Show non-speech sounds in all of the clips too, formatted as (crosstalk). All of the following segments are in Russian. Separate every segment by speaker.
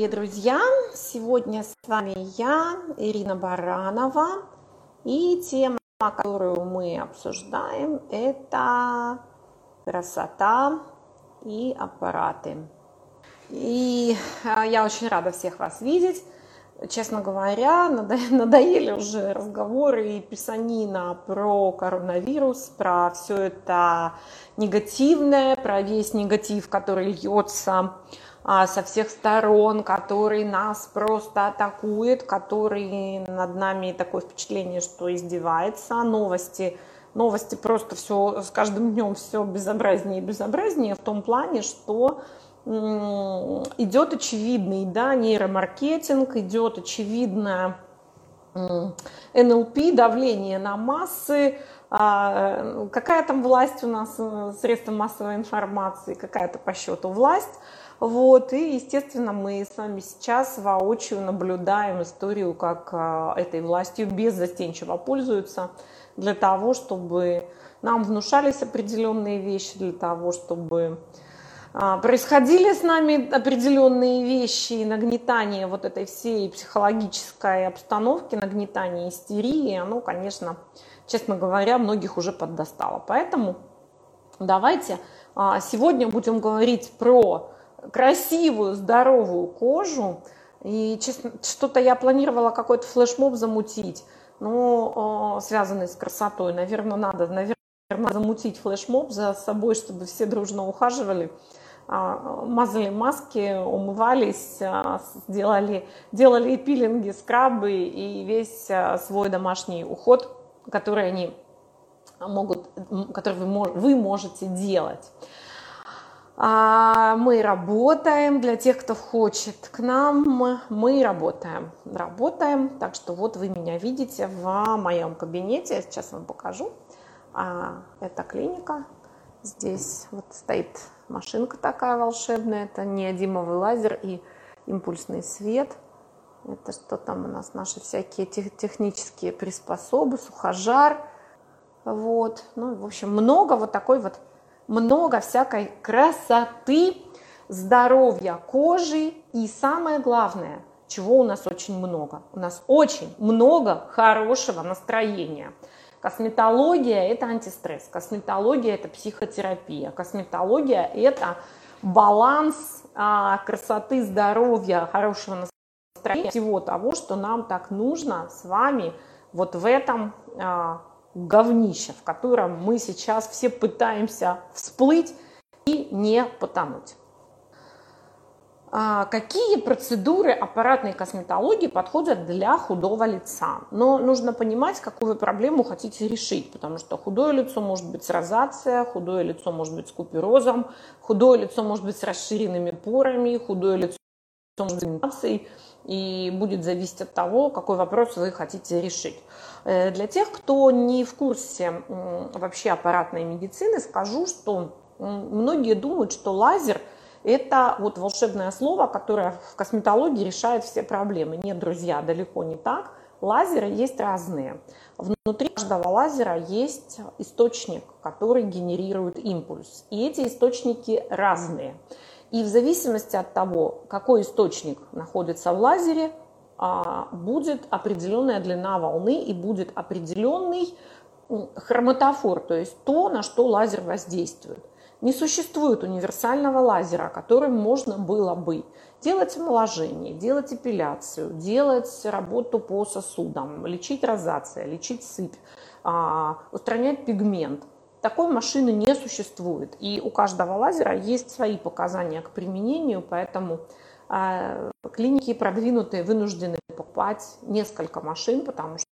Speaker 1: Дорогие друзья! Сегодня с вами я, Ирина Баранова, и тема, которую мы обсуждаем, это красота и аппараты. И а, я очень рада всех вас видеть. Честно говоря, (laughs) надоели уже разговоры и писанина про коронавирус, про все это негативное, про весь негатив, который льется со всех сторон, который нас просто атакует, который над нами такое впечатление, что издевается. Новости, новости просто все с каждым днем все безобразнее и безобразнее в том плане, что идет очевидный да, нейромаркетинг, идет очевидное НЛП, давление на массы, а, какая там власть у нас, э, средства массовой информации, какая-то по счету власть, вот, и, естественно, мы с вами сейчас воочию наблюдаем историю, как а, этой властью беззастенчиво пользуются для того, чтобы нам внушались определенные вещи, для того, чтобы а, происходили с нами определенные вещи, нагнетание вот этой всей психологической обстановки, нагнетание истерии, оно, конечно, честно говоря, многих уже поддостало. Поэтому давайте а, сегодня будем говорить про красивую, здоровую кожу. И честно, что-то я планировала какой-то флешмоб замутить, но э, связанный с красотой. Наверное, надо, наверное, замутить флешмоб за собой, чтобы все дружно ухаживали, э, мазали маски, умывались, э, делали, делали пилинги, скрабы и весь э, свой домашний уход, который они могут, который вы, вы можете делать. А, мы работаем, для тех, кто хочет к нам, мы работаем. Работаем, так что вот вы меня видите в моем кабинете, я сейчас вам покажу. А, это клиника, здесь вот стоит машинка такая волшебная, это неодимовый лазер и импульсный свет. Это что там у нас, наши всякие технические приспособы, сухожар. Вот, ну, в общем, много вот такой вот много всякой красоты, здоровья кожи и самое главное, чего у нас очень много. У нас очень много хорошего настроения. Косметология – это антистресс, косметология – это психотерапия, косметология – это баланс а, красоты, здоровья, хорошего настроения, всего того, что нам так нужно с вами вот в этом а, говнище, в котором мы сейчас все пытаемся всплыть и не потонуть. А какие процедуры аппаратной косметологии подходят для худого лица? Но нужно понимать, какую вы проблему хотите решить, потому что худое лицо может быть с розацией, худое лицо может быть с куперозом, худое лицо может быть с расширенными порами, худое лицо может быть с и будет зависеть от того, какой вопрос вы хотите решить. Э, для тех, кто не в курсе вообще аппаратной медицины, скажу, что многие думают, что лазер – это вот волшебное слово, которое в косметологии решает все проблемы. Нет, друзья, далеко не так. Лазеры есть разные. Внутри каждого лазера есть источник, который генерирует импульс. И эти источники разные. И в зависимости от того, какой источник находится в лазере, а, будет определенная длина волны и будет определенный хроматофор, то есть то, на что лазер воздействует. Не существует универсального лазера, которым можно было бы делать омоложение, делать эпиляцию, делать работу по сосудам, лечить розация, лечить сыпь, а, устранять пигмент. Такой машины не существует. И у каждого лазера есть свои показания к применению, поэтому а, клиники продвинутые вынуждены покупать несколько машин, потому что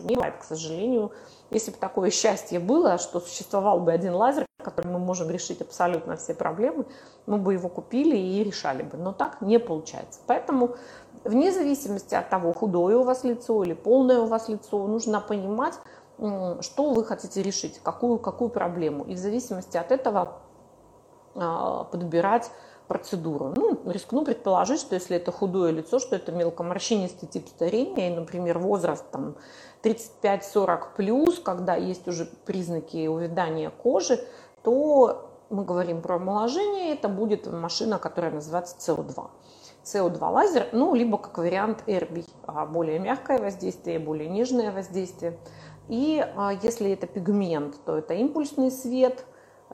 Speaker 1: не бывает, к сожалению, если бы такое счастье было, что существовал бы один лазер, который мы можем решить абсолютно все проблемы, мы бы его купили и решали бы. Но так не получается. Поэтому вне зависимости от того, худое у вас лицо или полное у вас лицо, нужно понимать, что вы хотите решить, какую, какую проблему. И в зависимости от этого а, подбирать процедуру. Ну, рискну предположить, что если это худое лицо, что это мелкоморщинистый тип старения, и, например, возраст там 35-40 плюс, когда есть уже признаки увядания кожи, то мы говорим про омоложение, это будет машина, которая называется СО2. CO2 лазер, ну, либо как вариант RB, а, более мягкое воздействие, более нежное воздействие. И а, если это пигмент, то это импульсный свет,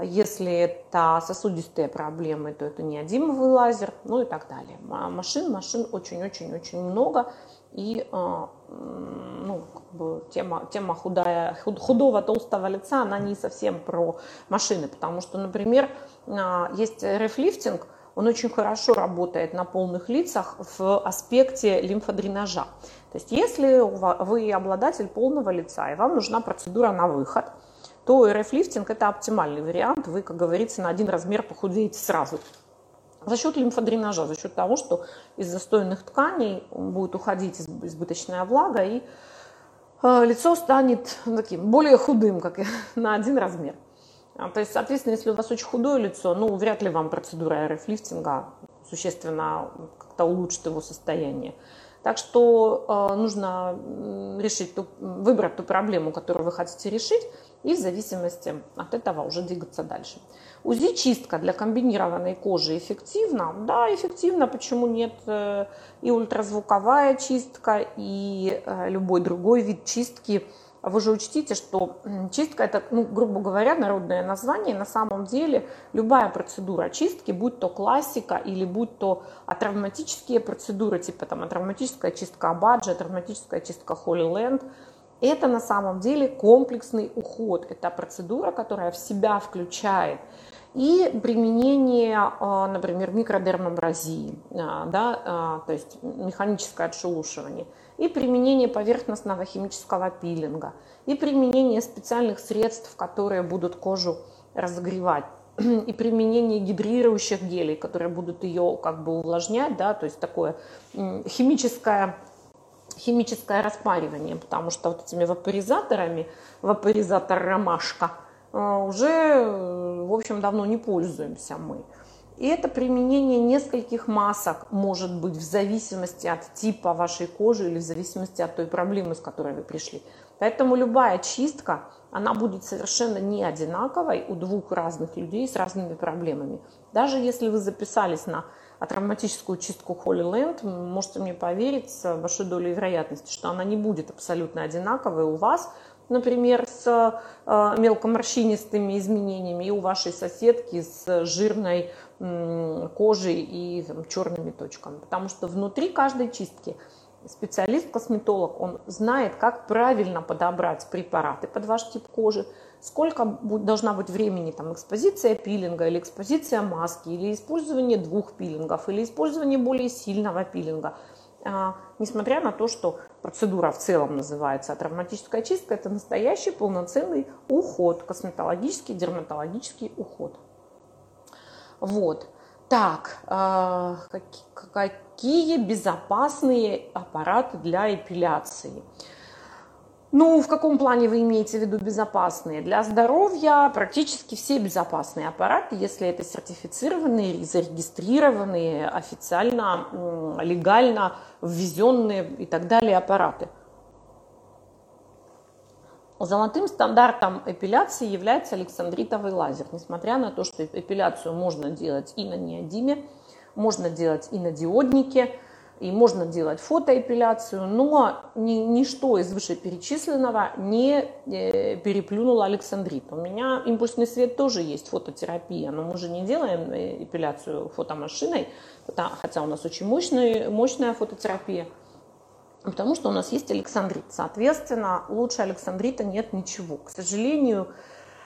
Speaker 1: если это сосудистые проблемы, то это неодимовый лазер, ну и так далее. Машин, машин очень-очень-очень много. И ну, как бы тема, тема худая, худого, толстого лица, она не совсем про машины, потому что, например, есть рефлифтинг, он очень хорошо работает на полных лицах в аспекте лимфодренажа. То есть если вы обладатель полного лица и вам нужна процедура на выход, то РФ-лифтинг это оптимальный вариант. Вы, как говорится, на один размер похудеете сразу. За счет лимфодренажа, за счет того, что из застойных тканей будет уходить избыточная влага, и э, лицо станет таким более худым, как (laughs) на один размер. А, то есть, соответственно, если у вас очень худое лицо, ну, вряд ли вам процедура РФ-лифтинга существенно как-то улучшит его состояние. Так что э, нужно решить ту, выбрать ту проблему, которую вы хотите решить, и в зависимости от этого уже двигаться дальше. УЗИ-чистка для комбинированной кожи эффективна? Да, эффективно, почему нет? Э, и ультразвуковая чистка, и э, любой другой вид чистки – вы же учтите, что чистка это, ну, грубо говоря, народное название. На самом деле любая процедура чистки, будь то классика или будь то атравматические процедуры, типа там атравматическая чистка Абаджи, атравматическая чистка Holy Land, это на самом деле комплексный уход. Это процедура, которая в себя включает и применение, а, например, микродермабразии, а, да, то есть механическое отшелушивание – и применение поверхностного химического пилинга, и применение специальных средств, которые будут кожу разогревать, (clears throat) и применение гидрирующих гелей, которые будут ее как бы увлажнять, да, то есть такое химическое химическое распаривание, потому что вот этими вапоризаторами, вапоризатор ромашка, э, уже, э, в общем, давно не пользуемся мы. И это применение нескольких масок может быть в зависимости от типа вашей кожи или в зависимости от той проблемы, с которой вы пришли. Поэтому любая чистка, она будет совершенно не одинаковой у двух разных людей с разными проблемами. Даже если вы записались на травматическую чистку Holy Land, можете мне поверить с большой долей вероятности, что она не будет абсолютно одинаковой у вас, например, с э, мелкоморщинистыми изменениями, и у вашей соседки с жирной кожей и там, черными точками. Потому что внутри каждой чистки специалист-косметолог, он знает, как правильно подобрать препараты под ваш тип кожи, сколько должна быть времени там, экспозиция пилинга или экспозиция маски, или использование двух пилингов, или использование более сильного пилинга. А, несмотря на то, что процедура в целом называется травматическая чистка, это настоящий полноценный уход, косметологический, дерматологический уход. Вот. Так, э, какие безопасные аппараты для эпиляции? Ну, в каком плане вы имеете в виду безопасные? Для здоровья практически все безопасные аппараты, если это сертифицированные, зарегистрированные, официально, легально ввезенные и так далее аппараты – Золотым стандартом эпиляции является александритовый лазер. Несмотря на то, что эпиляцию можно делать и на неодиме, можно делать и на диоднике, и можно делать фотоэпиляцию, но ни, ничто из вышеперечисленного не э, переплюнуло александрит. У меня импульсный свет тоже есть, фототерапия, но мы же не делаем э, эпиляцию фотомашиной, хотя у нас очень мощная, мощная фототерапия. Потому что у нас есть александрит. Соответственно, лучше александрита нет ничего. К сожалению,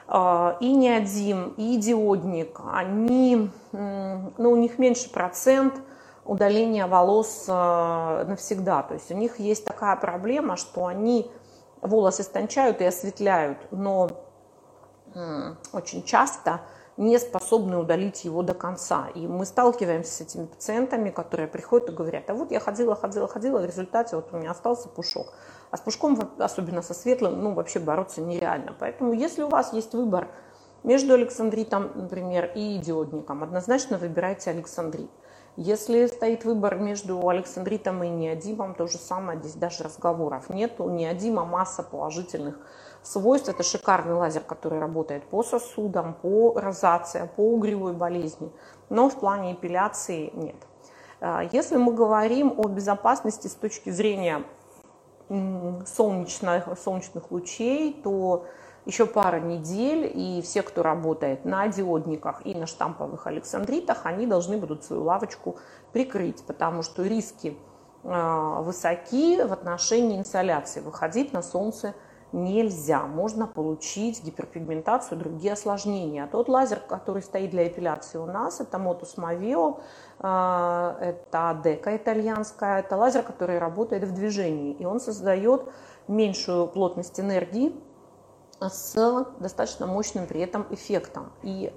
Speaker 1: а, и неодим, и диодник, они, ну, у них меньше процент удаления волос а, навсегда. То есть у них есть такая проблема, что они волосы истончают и осветляют, но очень часто не способны удалить его до конца. И мы сталкиваемся с этими пациентами, которые приходят и говорят, а вот я ходила, ходила, ходила, в результате вот у меня остался пушок. А с пушком, особенно со светлым, ну вообще бороться нереально. Поэтому если у вас есть выбор между александритом, например, и диодником, однозначно выбирайте александрит. Если стоит выбор между александритом и неодимом, то же самое, здесь даже разговоров нет. У неодима масса положительных свойств. Это шикарный лазер, который работает по сосудам, по розации, по угревой болезни. Но в плане эпиляции нет. Если мы говорим о безопасности с точки зрения солнечных, солнечных лучей, то еще пара недель, и все, кто работает на диодниках и на штамповых александритах, они должны будут свою лавочку прикрыть, потому что риски а, высоки в отношении инсоляции. Выходить на солнце нельзя. Можно получить гиперпигментацию, другие осложнения. А тот лазер, который стоит для эпиляции у нас, это Motus Mavio, а, это дека итальянская, это лазер, который работает в движении, и он создает меньшую плотность энергии с достаточно мощным при этом эффектом. И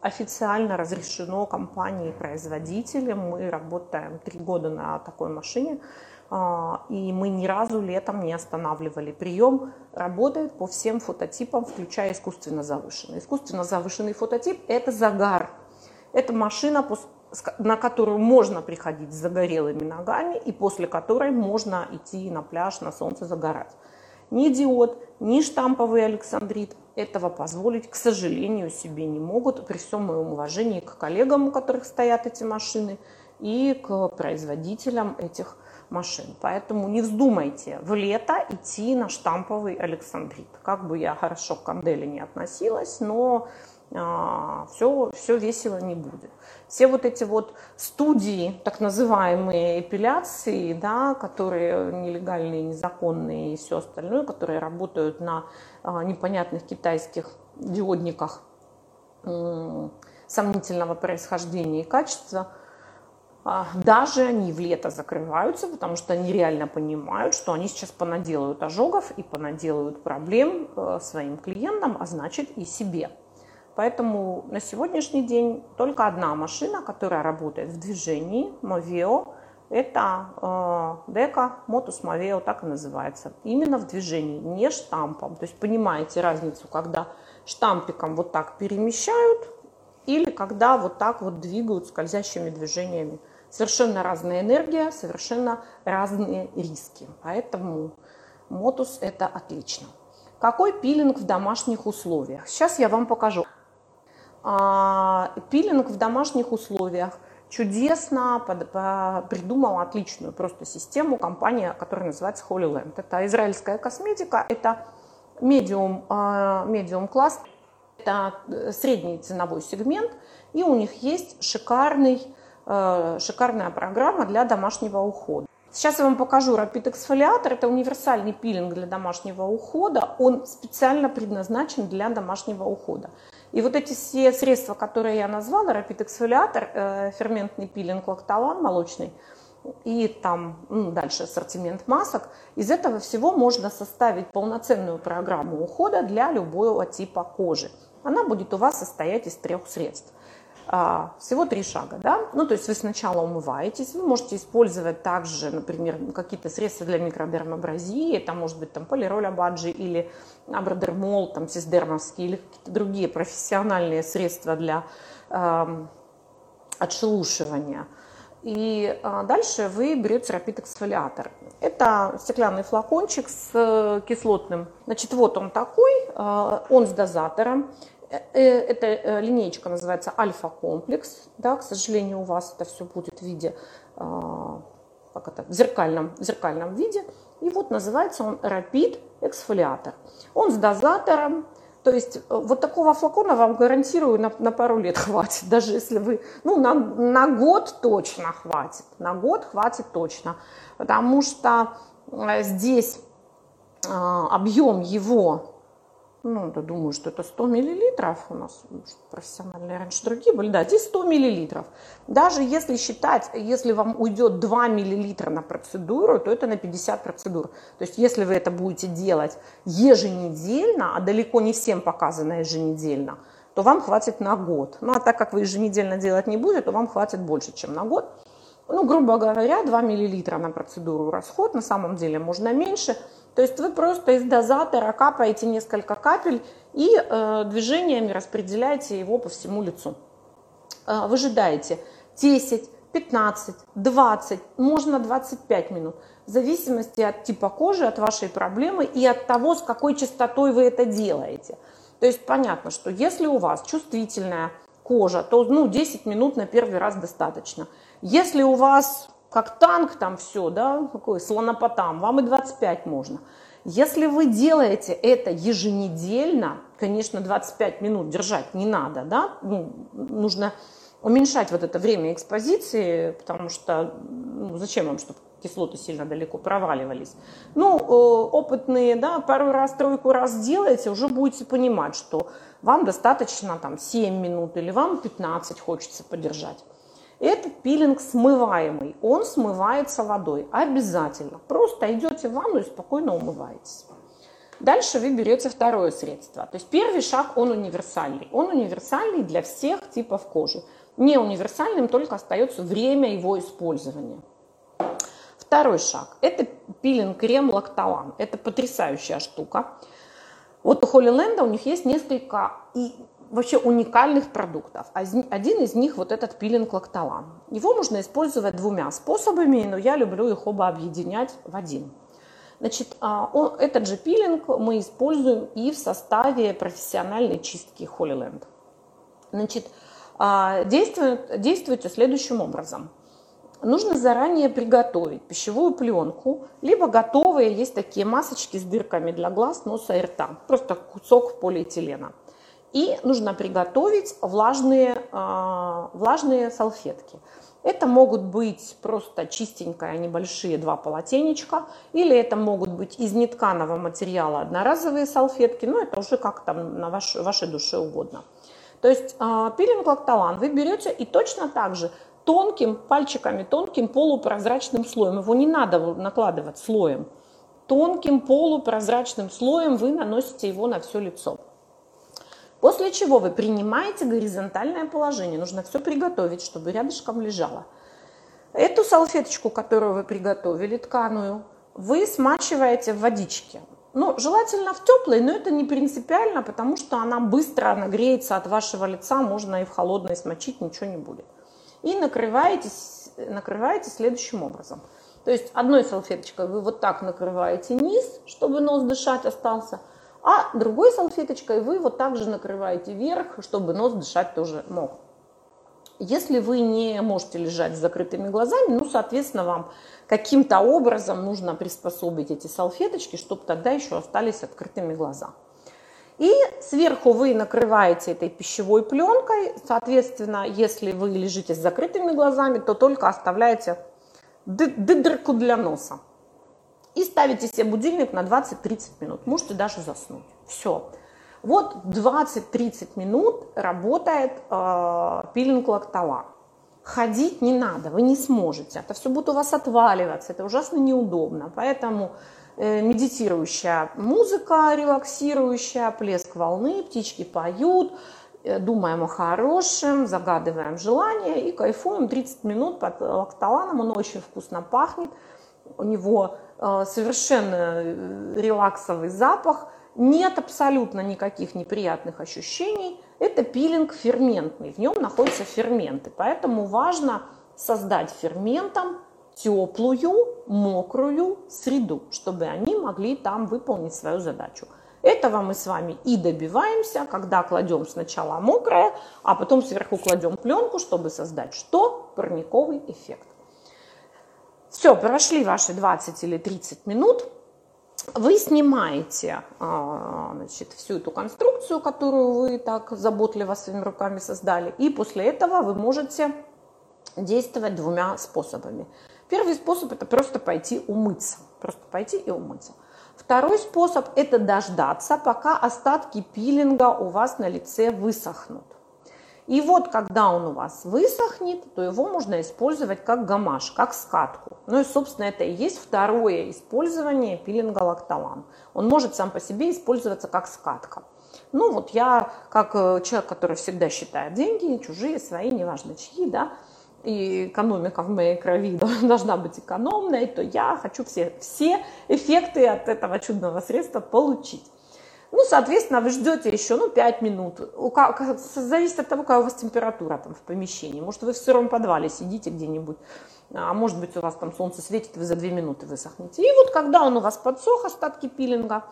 Speaker 1: официально разрешено компанией-производителем. Мы работаем три года на такой машине, и мы ни разу летом не останавливали. Прием работает по всем фототипам, включая искусственно завышенный. Искусственно завышенный фототип – это загар. Это машина, на которую можно приходить с загорелыми ногами и после которой можно идти на пляж, на солнце загорать. Ни диод, ни штамповый александрит этого позволить, к сожалению, себе не могут, при всем моем уважении к коллегам, у которых стоят эти машины, и к производителям этих машин. Поэтому не вздумайте в лето идти на штамповый александрит. Как бы я хорошо к канделе не относилась, но а, все, все весело не будет. Все вот эти вот студии, так называемые эпиляции, да, которые нелегальные, незаконные и все остальное, которые работают на а, непонятных китайских диодниках сомнительного происхождения и качества, даже они в лето закрываются, потому что они реально понимают, что они сейчас понаделают ожогов и понаделают проблем э, своим клиентам, а значит и себе. Поэтому на сегодняшний день только одна машина, которая работает в движении, Movio, это э, дека Motus Movio, так и называется. Именно в движении, не штампом. То есть понимаете разницу, когда штампиком вот так перемещают или когда вот так вот двигают скользящими движениями. Совершенно разная энергия, совершенно разные риски. Поэтому Motus это отлично. Какой пилинг в домашних условиях? Сейчас я вам покажу. А, пилинг в домашних условиях чудесно под, по, придумала отличную просто систему компания, которая называется Holy Land. Это израильская косметика, это медиум, медиум класс, это э, средний ценовой сегмент, и у них есть шикарный, шикарная программа для домашнего ухода. Сейчас я вам покажу Rapid Exfoliator. Это универсальный пилинг для домашнего ухода. Он специально предназначен для домашнего ухода. И вот эти все средства, которые я назвала, Rapid Exfoliator, э, ферментный пилинг лактолан молочный, и там ну, дальше ассортимент масок, из этого всего можно составить полноценную программу ухода для любого типа кожи. Она будет у вас состоять из трех средств. А, всего три шага, да? Ну, то есть вы сначала умываетесь, вы можете использовать также, например, какие-то средства для микродермабразии, это может быть там полироль абаджи или абродермол, там сисдермовский или какие-то другие профессиональные средства для э, отшелушивания. И а, дальше вы берете Rapid Exfoliator. Это стеклянный флакончик с э, кислотным. Значит, вот он такой, э, он с дозатором. Э, э, эта э, линейка называется альфа-комплекс. Да, к сожалению, у вас это все будет в виде, как это, в зеркальном, в зеркальном виде. И вот называется он Rapid Exfoliator. Он с дозатором, то есть вот такого флакона вам гарантирую на, на пару лет (laughs) хватит, даже если вы, ну на, на год точно хватит, на год хватит точно, потому что здесь объем его ну, да, думаю, что это 100 миллилитров. У нас профессиональные раньше другие были. Да, здесь 100 миллилитров. Даже если считать, если вам уйдет 2 миллилитра на процедуру, то это на 50 процедур. То есть если вы это будете делать еженедельно, а далеко не всем показано еженедельно, то вам хватит на год. Ну, а так как вы еженедельно делать не будете, то вам хватит больше, чем на год. Ну, грубо говоря, 2 миллилитра на процедуру расход. На самом деле можно меньше – то есть вы просто из дозатора капаете несколько капель и э, движениями распределяете его по всему лицу. Э, выжидаете 10, 15, 20, можно 25 минут, в зависимости от типа кожи, от вашей проблемы и от того, с какой частотой вы это делаете. То есть понятно, что если у вас чувствительная кожа, то ну, 10 минут на первый раз достаточно. Если у вас как танк там все, да, такой слонопотам, вам и 25 можно. Если вы делаете это еженедельно, конечно, 25 минут держать не надо, да, ну, нужно уменьшать вот это время экспозиции, потому что ну, зачем вам, чтобы кислоты сильно далеко проваливались. Ну, э, опытные, да, пару раз, тройку раз сделаете, уже будете понимать, что вам достаточно там 7 минут или вам 15 хочется подержать. Этот пилинг смываемый, он смывается водой обязательно. Просто идете в ванну и спокойно умываетесь. Дальше вы берете второе средство. То есть первый шаг, он универсальный. Он универсальный для всех типов кожи. Не универсальным только остается время его использования. Второй шаг – это пилинг-крем Лакталан. Это потрясающая штука. Вот у Холлиленда у них есть несколько и вообще уникальных продуктов. Один из них вот этот пилинг Лакталан. Его можно использовать двумя способами, но я люблю их оба объединять в один. Значит, а, этот же пилинг мы используем и в составе профессиональной чистки Holyland. Значит, а, действует, действуйте следующим образом нужно заранее приготовить пищевую пленку, либо готовые есть такие масочки с дырками для глаз, носа и рта, просто кусок полиэтилена. И нужно приготовить влажные, э, влажные салфетки. Это могут быть просто чистенькие небольшие два полотенечка, или это могут быть из нетканого материала одноразовые салфетки, но это уже как там на ваш, вашей душе угодно. То есть э, пилинг лактолан вы берете и точно так же тонким пальчиками, тонким полупрозрачным слоем. Его не надо накладывать слоем. Тонким полупрозрачным слоем вы наносите его на все лицо. После чего вы принимаете горизонтальное положение. Нужно все приготовить, чтобы рядышком лежало. Эту салфеточку, которую вы приготовили, тканую, вы смачиваете в водичке. Ну, желательно в теплой, но это не принципиально, потому что она быстро нагреется от вашего лица, можно и в холодной смочить, ничего не будет и накрываете, накрываете следующим образом. То есть одной салфеточкой вы вот так накрываете низ, чтобы нос дышать остался, а другой салфеточкой вы вот так же накрываете вверх, чтобы нос дышать тоже мог. Если вы не можете лежать с закрытыми глазами, ну, соответственно, вам каким-то образом нужно приспособить эти салфеточки, чтобы тогда еще остались открытыми глаза. И сверху вы накрываете этой пищевой пленкой. Соответственно, если вы лежите с закрытыми глазами, то только оставляете дырку для носа. И ставите себе будильник на 20-30 минут. Можете даже заснуть. Все. Вот 20-30 минут работает э, пилинг лактала. Ходить не надо, вы не сможете. Это все будет у вас отваливаться, это ужасно неудобно. Поэтому Э, медитирующая музыка, релаксирующая, плеск волны, птички поют, э, думаем о хорошем, загадываем желание и кайфуем 30 минут под лактоланом, он очень вкусно пахнет, у него э, совершенно релаксовый запах, нет абсолютно никаких неприятных ощущений, это пилинг ферментный, в нем находятся ферменты, поэтому важно создать ферментом теплую, мокрую среду, чтобы они могли там выполнить свою задачу. Этого мы с вами и добиваемся, когда кладем сначала мокрое, а потом сверху кладем пленку, чтобы создать что? Парниковый эффект. Все, прошли ваши 20 или 30 минут. Вы снимаете а, значит, всю эту конструкцию, которую вы так заботливо своими руками создали, и после этого вы можете действовать двумя способами. Первый способ – это просто пойти умыться. Просто пойти и умыться. Второй способ – это дождаться, пока остатки пилинга у вас на лице высохнут. И вот когда он у вас высохнет, то его можно использовать как гамаш, как скатку. Ну и, собственно, это и есть второе использование пилинга лактолан. Он может сам по себе использоваться как скатка. Ну вот я, как э, человек, который всегда считает деньги, чужие, свои, неважно чьи, да, и экономика в моей крови (laughs) должна быть экономной, то я хочу все, все эффекты от этого чудного средства получить. Ну, соответственно, вы ждете еще, ну, 5 минут. У, зависит от того, какая у вас температура там в помещении. Может, вы в сыром подвале сидите где-нибудь, а может быть, у вас там солнце светит, вы за 2 минуты высохнете. И вот когда он у вас подсох, остатки пилинга,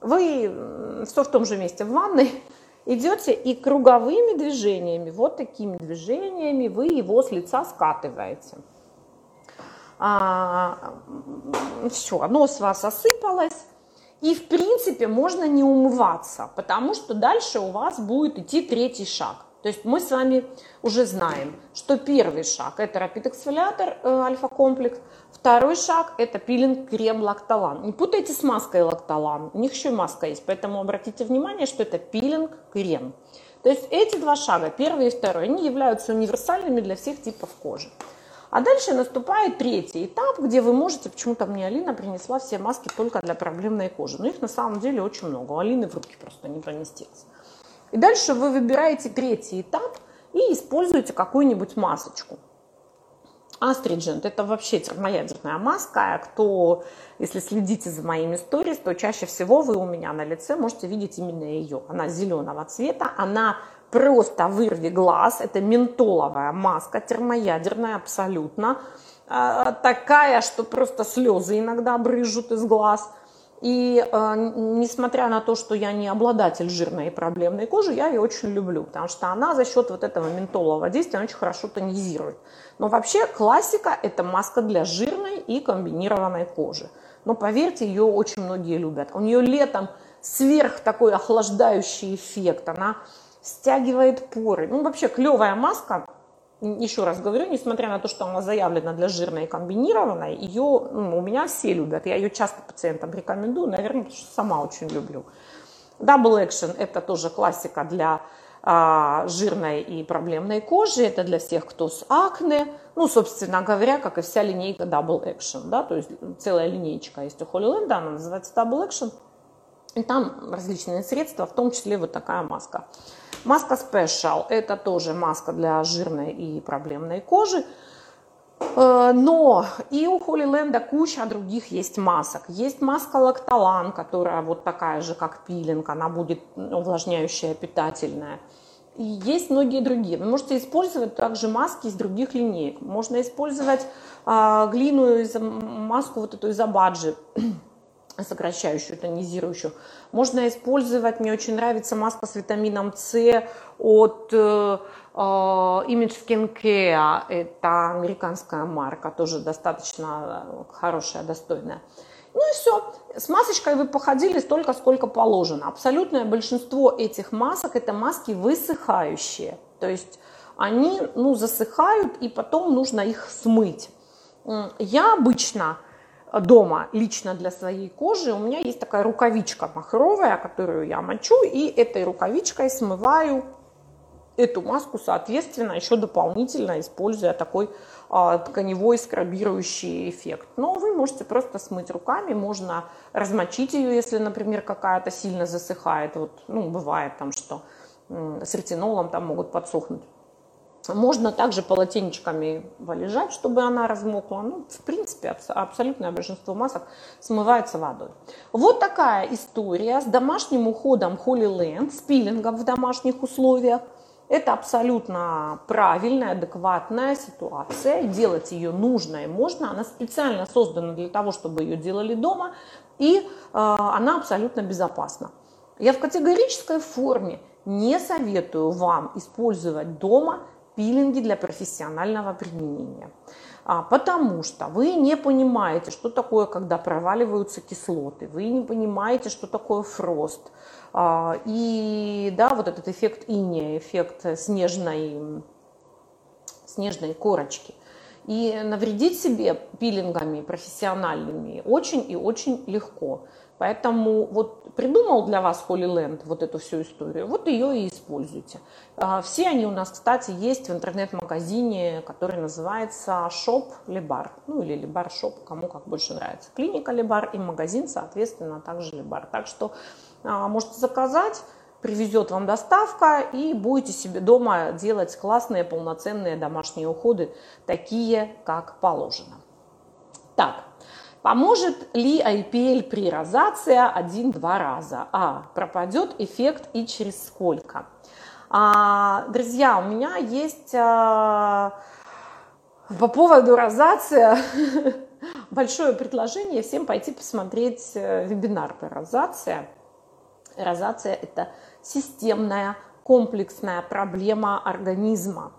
Speaker 1: вы все в том же месте в ванной, (laughs) идете и круговыми движениями, вот такими движениями вы его с лица скатываете. А, все, оно с вас осыпалось. И, в принципе, можно не умываться, потому что дальше у вас будет идти третий шаг. То есть мы с вами уже знаем, что первый шаг – это рапид-эксфолиатор э, альфа-комплекс, второй шаг – это пилинг крем лактолан. Не путайте с маской лактолан, у них еще и маска есть, поэтому обратите внимание, что это пилинг крем. То есть эти два шага, первый и второй, они являются универсальными для всех типов кожи. А дальше наступает третий этап, где вы можете, почему-то мне Алина принесла все маски только для проблемной кожи. Но их на самом деле очень много, у Алины в руки просто не поместилось. И дальше вы выбираете третий этап и используете какую-нибудь масочку. Астриджент – это вообще термоядерная маска. Кто, если следите за моими сторис, то чаще всего вы у меня на лице можете видеть именно ее. Она зеленого цвета, она просто вырви глаз. Это ментоловая маска, термоядерная абсолютно. А, такая, что просто слезы иногда брыжут из глаз – и э, несмотря на то, что я не обладатель жирной и проблемной кожи, я ее очень люблю, потому что она за счет вот этого ментолового действия очень хорошо тонизирует. Но вообще классика – это маска для жирной и комбинированной кожи. Но поверьте, ее очень многие любят. У нее летом сверх такой охлаждающий эффект, она стягивает поры. Ну, вообще клевая маска, еще раз говорю, несмотря на то, что она заявлена для жирной и комбинированной, ее ну, у меня все любят. Я ее часто пациентам рекомендую, наверное, потому что сама очень люблю. Double Action – это тоже классика для а, жирной и проблемной кожи. Это для всех, кто с акне. Ну, собственно говоря, как и вся линейка Double Action. Да? То есть целая линейка есть у Holy Land, она называется Double Action. И там различные средства, в том числе вот такая маска. Маска Special – это тоже маска для жирной и проблемной кожи. Э, но и у Holy Land куча других есть масок. Есть маска Лактолан, которая вот такая же, как пилинг, она будет увлажняющая, питательная. И есть многие другие. Вы можете использовать также маски из других линеек. Можно использовать а, глину из маску вот эту из Абаджи сокращающую, тонизирующую. Можно использовать, мне очень нравится маска с витамином С от э, э, Image Skin Care, это американская марка, тоже достаточно э, хорошая, достойная. Ну и все. С масочкой вы походили столько, сколько положено. Абсолютное большинство этих масок это маски высыхающие. То есть они ну, засыхают и потом нужно их смыть. Я обычно дома лично для своей кожи, у меня есть такая рукавичка махровая, которую я мочу, и этой рукавичкой смываю эту маску, соответственно, еще дополнительно используя такой а, тканевой скрабирующий эффект. Но вы можете просто смыть руками, можно размочить ее, если, например, какая-то сильно засыхает. Вот, ну, бывает там, что с ретинолом там могут подсохнуть можно также полотенечками полежать, чтобы она размокла. Ну, в принципе, абсолютное большинство масок смывается водой. Вот такая история с домашним уходом Holy Land, с пилингом в домашних условиях. Это абсолютно правильная, адекватная ситуация. Делать ее нужно и можно. Она специально создана для того, чтобы ее делали дома. И э, она абсолютно безопасна. Я в категорической форме не советую вам использовать дома пилинги для профессионального применения. А, потому что вы не понимаете, что такое, когда проваливаются кислоты, вы не понимаете, что такое фрост. А, и да, вот этот эффект иния, эффект снежной, снежной корочки. И навредить себе пилингами профессиональными очень и очень легко. Поэтому вот придумал для вас Holy Land вот эту всю историю, вот ее и используйте. А, все они у нас, кстати, есть в интернет-магазине, который называется Shop Libar, ну или Libar Shop, кому как больше нравится. Клиника Libar и магазин, соответственно, также Libar. Так что а, можете заказать, привезет вам доставка и будете себе дома делать классные полноценные домашние уходы, такие как положено. Так, Поможет ли IPL при розация один-два раза? А. Пропадет эффект и через сколько? А, друзья, у меня есть а, по поводу розация (laughs) большое предложение всем пойти посмотреть э, вебинар по розация. Розация – это системная, комплексная проблема организма.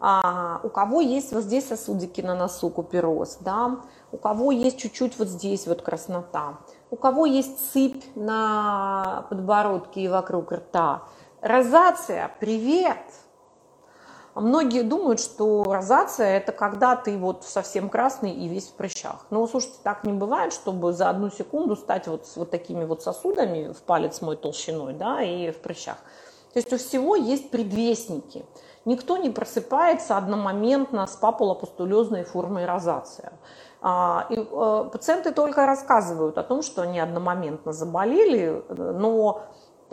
Speaker 1: А, у кого есть вот здесь сосудики на носу, купероз, да, у кого есть чуть-чуть вот здесь вот краснота, у кого есть сыпь на подбородке и вокруг рта. Розация – привет! Многие думают, что розация – это когда ты вот совсем красный и весь в прыщах. Но, слушайте, так не бывает, чтобы за одну секунду стать вот с вот такими вот сосудами в палец мой толщиной, да, и в прыщах. То есть у всего есть предвестники. Никто не просыпается одномоментно с папулопустулезной формой розация. А, и э, пациенты только рассказывают о том, что они одномоментно заболели, но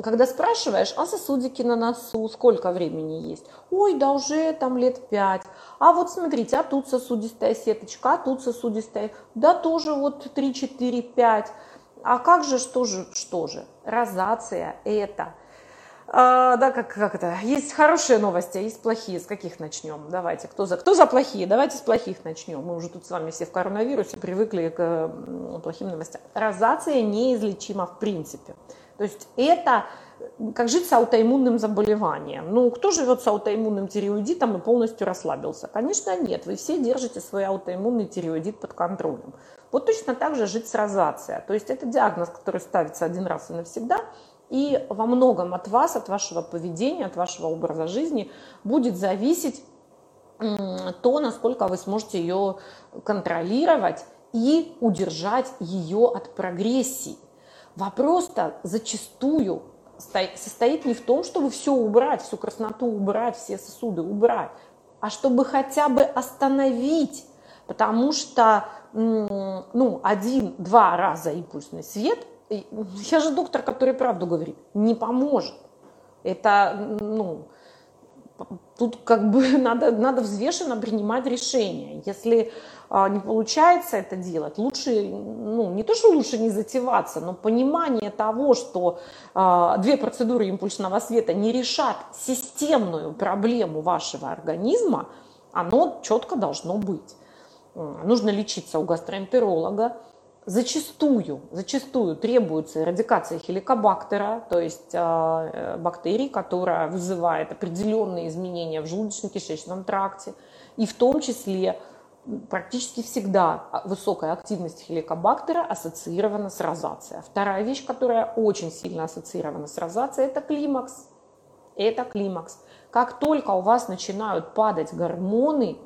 Speaker 1: когда спрашиваешь, а сосудики на носу, сколько времени есть? Ой, да уже там лет пять. А вот смотрите, а тут сосудистая сеточка, а тут сосудистая. Да тоже вот 3, 4, 5. А как же, что же, что же? Розация это – а, да, как, как это? Есть хорошие новости, а есть плохие. С каких начнем? Давайте, кто за, кто за плохие? Давайте с плохих начнем. Мы уже тут с вами все в коронавирусе привыкли к плохим новостям. Розация неизлечима в принципе. То есть это как жить с аутоиммунным заболеванием. Ну, кто живет с аутоиммунным тиреоидитом и полностью расслабился? Конечно, нет. Вы все держите свой аутоиммунный тиреоидит под контролем. Вот точно так же жить с розацией. То есть это диагноз, который ставится один раз и навсегда – и во многом от вас, от вашего поведения, от вашего образа жизни будет зависеть то, насколько вы сможете ее контролировать и удержать ее от прогрессии. Вопрос-то зачастую состоит не в том, чтобы все убрать, всю красноту убрать, все сосуды убрать, а чтобы хотя бы остановить, потому что ну, один-два раза импульсный свет – я же доктор, который правду говорит, не поможет. Это, ну, тут как бы (laughs) надо, надо взвешенно принимать решение. Если а, не получается это делать, лучше, ну, не то, что лучше не затеваться, но понимание того, что а, две процедуры импульсного света не решат системную проблему вашего организма, оно четко должно быть. Нужно лечиться у гастроэнтеролога, зачастую, зачастую требуется эрадикация хеликобактера, то есть э, бактерий, которая вызывает определенные изменения в желудочно-кишечном тракте, и в том числе практически всегда высокая активность хеликобактера ассоциирована с розацией. Вторая вещь, которая очень сильно ассоциирована с розацией, это климакс. Это климакс. Как только у вас начинают падать гормоны,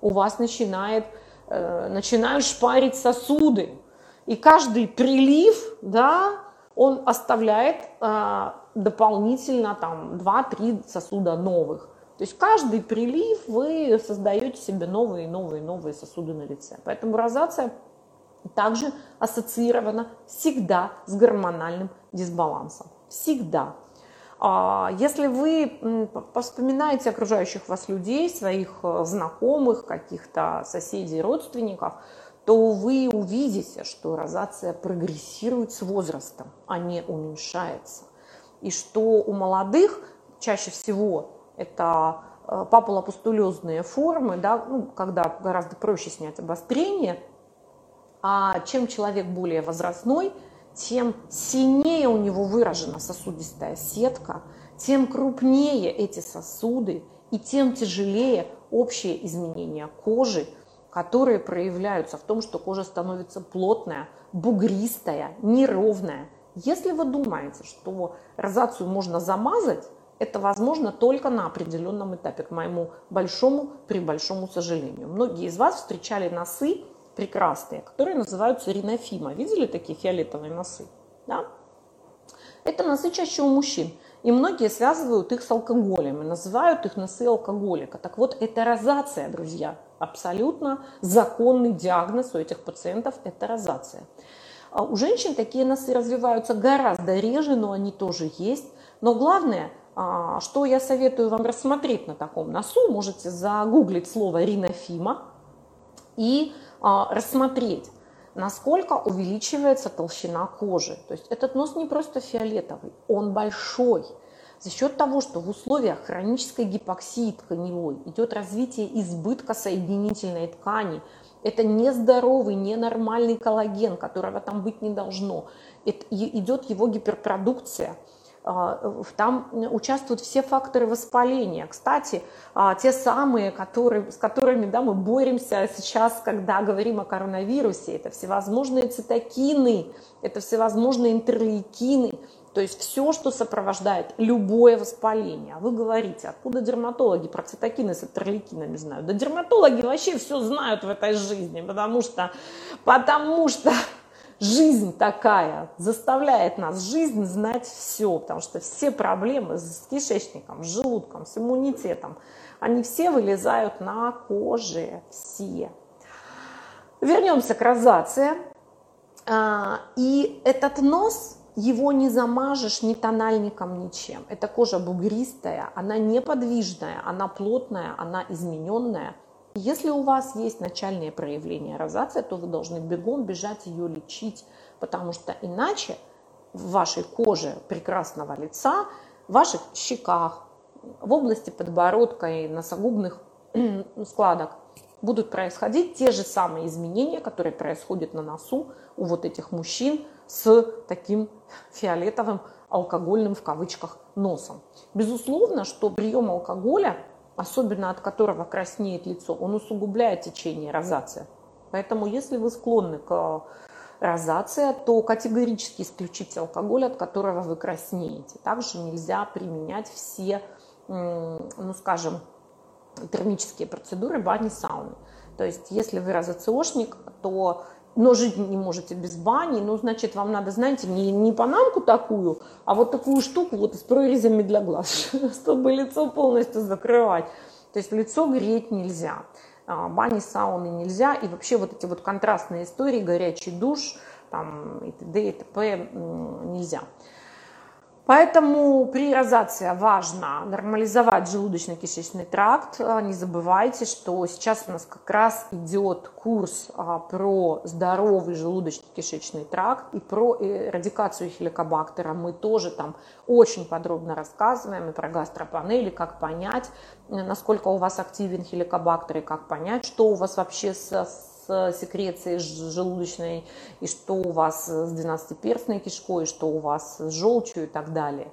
Speaker 1: у вас начинает, э, начинают шпарить сосуды, и каждый прилив, да, он оставляет э, дополнительно там 2-3 сосуда новых. То есть каждый прилив вы создаете себе новые, новые, новые сосуды на лице. Поэтому розация также ассоциирована всегда с гормональным дисбалансом. Всегда. А, если вы вспоминаете окружающих вас людей, своих э, знакомых, каких-то соседей, родственников, то вы увидите, что розация прогрессирует с возрастом, а не уменьшается. И что у молодых чаще всего это э, папулопустулезные формы, да, ну, когда гораздо проще снять обострение, а чем человек более возрастной, тем сильнее у него выражена сосудистая сетка, тем крупнее эти сосуды и тем тяжелее общее изменение кожи, которые проявляются в том, что кожа становится плотная, бугристая, неровная. Если вы думаете, что розацию можно замазать, это возможно только на определенном этапе, к моему большому, при большому сожалению. Многие из вас встречали носы прекрасные, которые называются ринофима. Видели такие фиолетовые носы? Да? Это носы чаще у мужчин. И многие связывают их с алкоголем называют их носы алкоголика. Так вот, это розация, друзья. Абсолютно законный диагноз у этих пациентов – это розация. А у женщин такие носы развиваются гораздо реже, но они тоже есть. Но главное, а, что я советую вам рассмотреть на таком носу, можете загуглить слово ринофима и а, рассмотреть, насколько увеличивается толщина кожи. То есть этот нос не просто фиолетовый, он большой. За счет того, что в условиях хронической гипоксии тканевой идет развитие избытка соединительной ткани, Это нездоровый, ненормальный коллаген, которого там быть не должно. Это, идет его гиперпродукция. А, там участвуют все факторы воспаления. Кстати, а, те самые, которые, с которыми да, мы боремся сейчас, когда говорим о коронавирусе, это всевозможные цитокины, это всевозможные интерлейкины, то есть все, что сопровождает любое воспаление. А вы говорите, откуда дерматологи про цитокины с интерлейкинами знают? Да дерматологи вообще все знают в этой жизни, потому что, потому что жизнь такая заставляет нас жизнь знать все, потому что все проблемы с кишечником, с желудком, с иммунитетом, они все вылезают на коже, все. Вернемся к розации. А, и этот нос его не замажешь ни тональником, ничем. Эта кожа бугристая, она неподвижная, она плотная, она измененная. Если у вас есть начальные проявления розации, то вы должны бегом бежать ее лечить, потому что иначе в вашей коже прекрасного лица, в ваших щеках, в области подбородка и носогубных (clears throat) складок будут происходить те же самые изменения, которые происходят на носу у вот этих мужчин с таким фиолетовым алкогольным в кавычках носом. Безусловно, что прием алкоголя, особенно от которого краснеет лицо, он усугубляет течение розация. Поэтому если вы склонны к розация, то категорически исключите алкоголь, от которого вы краснеете. Также нельзя применять все, ну скажем, термические процедуры бани, сауны. То есть, если вы розациошник, то но жить не можете без бани, ну, значит, вам надо, знаете, не, не панамку такую, а вот такую штуку вот с прорезями для глаз, (laughs) чтобы лицо полностью закрывать. То есть лицо греть нельзя, а, бани, сауны нельзя, и вообще вот эти вот контрастные истории, горячий душ, там, и т.д. и т.п. нельзя. Поэтому при розации важно нормализовать желудочно-кишечный тракт. А, не забывайте, что сейчас у нас как раз идет курс а, про здоровый желудочно-кишечный тракт и про эрадикацию хеликобактера. Мы тоже там очень подробно рассказываем и про гастропанели, как понять, насколько у вас активен хеликобактер и как понять, что у вас вообще с с секрецией желудочной, и что у вас с двенадцатиперстной кишкой, и что у вас с желчью и так далее.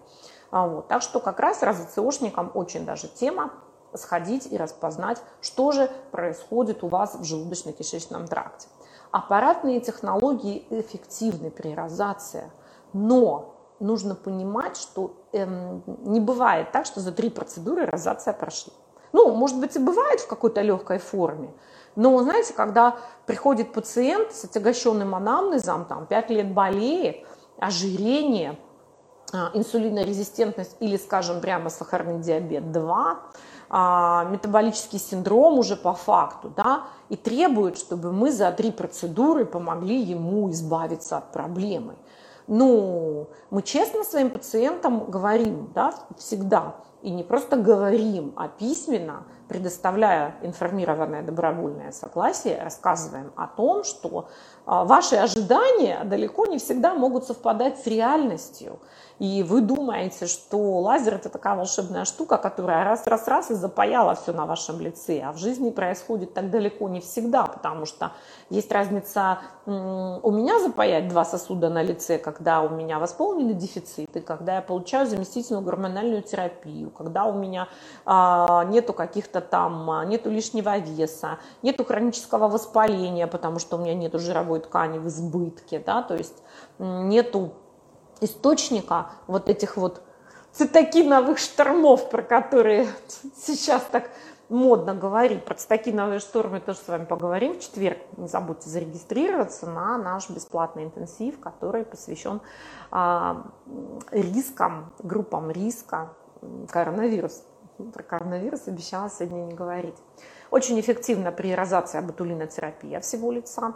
Speaker 1: А вот. Так что как раз разоциошникам очень даже тема сходить и распознать, что же происходит у вас в желудочно-кишечном тракте. Аппаратные технологии эффективны при розации, но нужно понимать, что эм, не бывает так, что за три процедуры розация прошла. Ну, может быть, и бывает в какой-то легкой форме, но, знаете, когда приходит пациент с отягощенным анамнезом, там, 5 лет болеет, ожирение, а, инсулинорезистентность или, скажем, прямо сахарный диабет 2, а, метаболический синдром уже по факту, да, и требует, чтобы мы за три процедуры помогли ему избавиться от проблемы. Ну, мы честно своим пациентам говорим, да, всегда, и не просто говорим, а письменно, предоставляя информированное добровольное согласие, рассказываем о том, что ваши ожидания далеко не всегда могут совпадать с реальностью. И вы думаете, что лазер это такая волшебная штука, которая раз-раз-раз и запаяла все на вашем лице, а в жизни происходит так далеко не всегда, потому что есть разница у меня запаять два сосуда на лице, когда у меня восполнены дефициты, когда я получаю заместительную гормональную терапию, когда у меня а, нету каких-то там, а, нету лишнего веса, нету хронического воспаления, потому что у меня нету жировой ткани в избытке, да, то есть нету источника вот этих вот цитокиновых штормов, про которые (laughs) сейчас так модно говорить. Про цитокиновые штормы тоже с вами поговорим в четверг. Не забудьте зарегистрироваться на наш бесплатный интенсив, который посвящен а, рискам, группам риска коронавирус. Про коронавирус обещала сегодня не говорить. Очень эффективна при розации ботулинотерапия всего лица.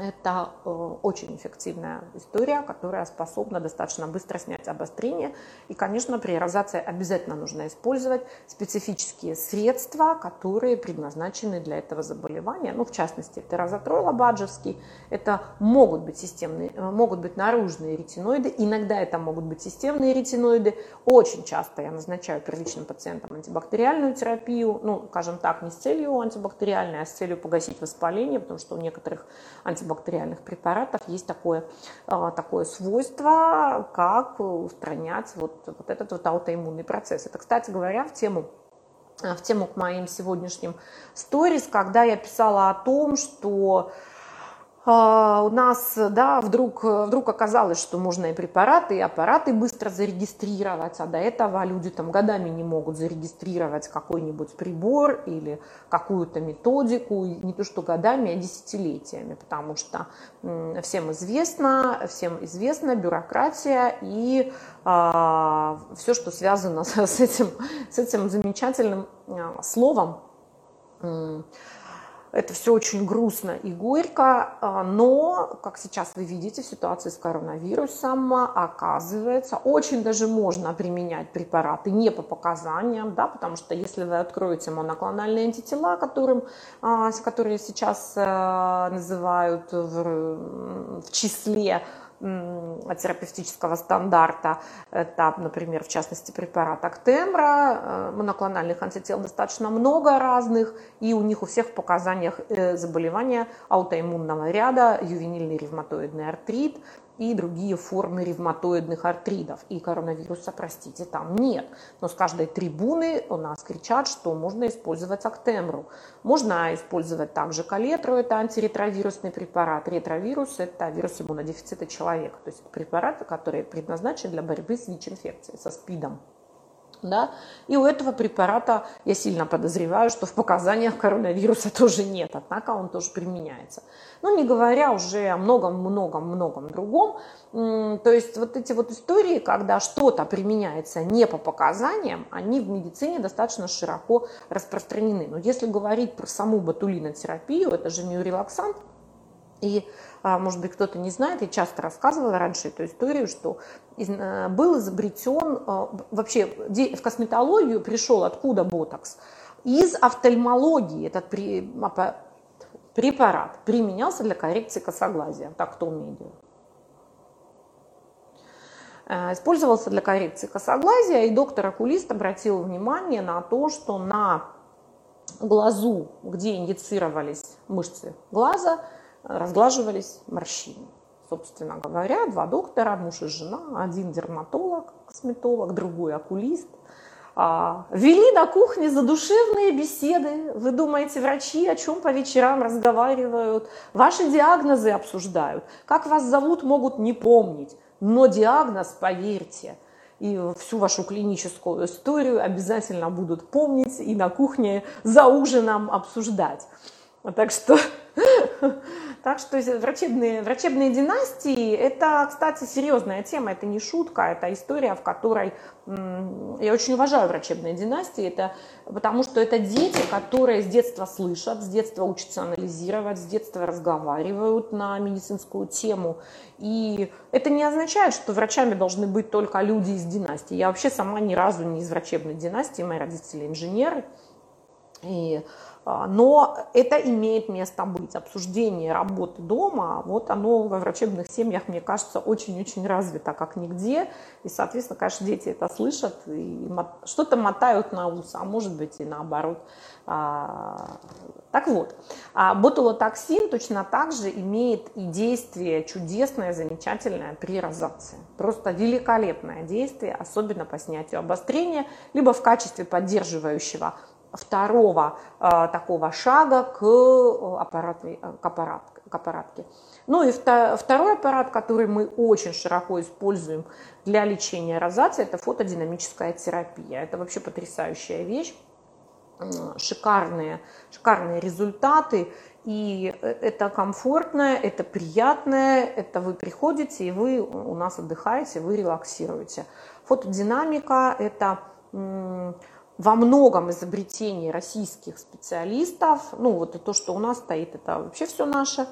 Speaker 1: Это э, очень эффективная история, которая способна достаточно быстро снять обострение. И, конечно, при эрозации обязательно нужно использовать специфические средства, которые предназначены для этого заболевания. Ну, в частности, это розотрол лобаджевский. Это могут быть системные, э, могут быть наружные ретиноиды. Иногда это могут быть системные ретиноиды. Очень часто я назначаю первичным пациентам антибактериальную терапию. Ну, скажем так, не с целью антибактериальной, а с целью погасить воспаление, потому что у некоторых антибактериальных антибактериальных препаратов есть такое, а, такое свойство, как устранять вот, вот этот вот аутоиммунный процесс. Это, кстати говоря, в тему в тему к моим сегодняшним сторис, когда я писала о том, что а, у нас, да, вдруг, вдруг оказалось, что можно и препараты, и аппараты быстро зарегистрировать, а до этого люди там годами не могут зарегистрировать какой-нибудь прибор или какую-то методику, не то что годами, а десятилетиями, потому что всем известно, всем известна бюрократия и а, все, что связано (laughs) с этим, с этим замечательным а, словом, это все очень грустно и горько, а, но, как сейчас вы видите, в ситуации с коронавирусом оказывается, очень даже можно применять препараты не по показаниям, да, потому что если вы откроете моноклональные антитела, которым, а, которые сейчас э, называют в, в числе терапевтического стандарта. Это, например, в частности, препарат Актемра. Э, моноклональных антител достаточно много разных, и у них у всех в показаниях э, заболевания аутоиммунного ряда, ювенильный ревматоидный артрит, и другие формы ревматоидных артридов. И коронавируса, простите, там нет. Но с каждой трибуны у нас кричат, что можно использовать Актемру. Можно использовать также калетру, это антиретровирусный препарат. Ретровирус – это вирус иммунодефицита человека. То есть препараты, которые предназначены для борьбы с ВИЧ-инфекцией, со СПИДом. Да? И у этого препарата я сильно подозреваю, что в показаниях коронавируса тоже нет, однако он тоже применяется. Ну, не говоря уже о многом-многом-многом другом. То есть вот эти вот истории, когда что-то применяется не по показаниям, они в медицине достаточно широко распространены. Но если говорить про саму ботулинотерапию, это же миорелаксант, и, а, может быть, кто-то не знает, я часто рассказывала раньше эту историю, что э, был изобретен, а, вообще в косметологию пришел откуда ботокс? Из офтальмологии этот препарат применялся для коррекции косоглазия, так кто умеет делать. Э, использовался для коррекции косоглазия, и доктор-окулист обратил внимание на то, что на глазу, где инъецировались мышцы глаза, разглаживались морщины. Собственно говоря, два доктора, муж и жена, один дерматолог, косметолог, другой окулист, а, вели на кухне задушевные беседы. Вы думаете, врачи о чем по вечерам разговаривают? Ваши диагнозы обсуждают. Как вас зовут, могут не помнить. Но диагноз, поверьте, и всю вашу клиническую историю обязательно будут помнить и на кухне за ужином обсуждать. Так что (laughs) Так что врачебные, врачебные династии – это, кстати, серьезная тема, это не шутка, это история, в которой я очень уважаю врачебные династии, это потому что это дети, которые с детства слышат, с детства учатся анализировать, с детства разговаривают на медицинскую тему. И это не означает, что врачами должны быть только люди из династии. Я вообще сама ни разу не из врачебной династии, мои родители инженеры. И а, но это имеет место быть. Обсуждение работы дома, вот оно во врачебных семьях, мне кажется, очень-очень развито, как нигде. И, соответственно, конечно, дети это слышат и что-то мотают на ус, а может быть и наоборот. А, так вот, а ботулотоксин точно так же имеет и действие чудесное, замечательное при розации. Просто великолепное действие, особенно по снятию обострения, либо в качестве поддерживающего второго э, такого шага к, э, аппаратной, э, к, аппарат, к аппаратке. Ну и второй аппарат, который мы очень широко используем для лечения розации, это фотодинамическая терапия. Это вообще потрясающая вещь, шикарные, шикарные результаты. И это комфортное, это приятное, это вы приходите и вы у нас отдыхаете, вы релаксируете. Фотодинамика – это во многом изобретений российских специалистов. Ну, вот и то, что у нас стоит, это вообще все наше.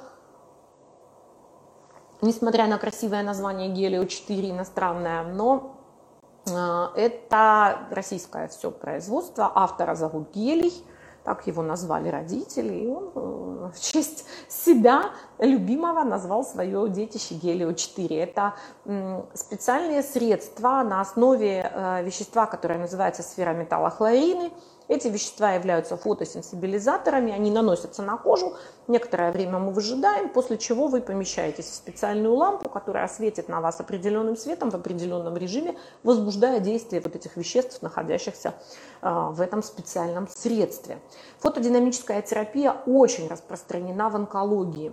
Speaker 1: несмотря на красивое название Гелио-4 иностранное, но э, это российское все производство, автора зовут Гелий, так его назвали родители, и он э, в честь себя, любимого, назвал свое детище Гелио-4. Это специальные средства на основе э, вещества, которое называется сферометаллохлорины, эти вещества являются фотосенсибилизаторами, они наносятся на кожу, некоторое время мы выжидаем, после чего вы помещаетесь в специальную лампу, которая осветит на вас определенным светом в определенном режиме, возбуждая действие вот этих веществ, находящихся а, в этом специальном средстве. Фотодинамическая терапия очень распространена в онкологии.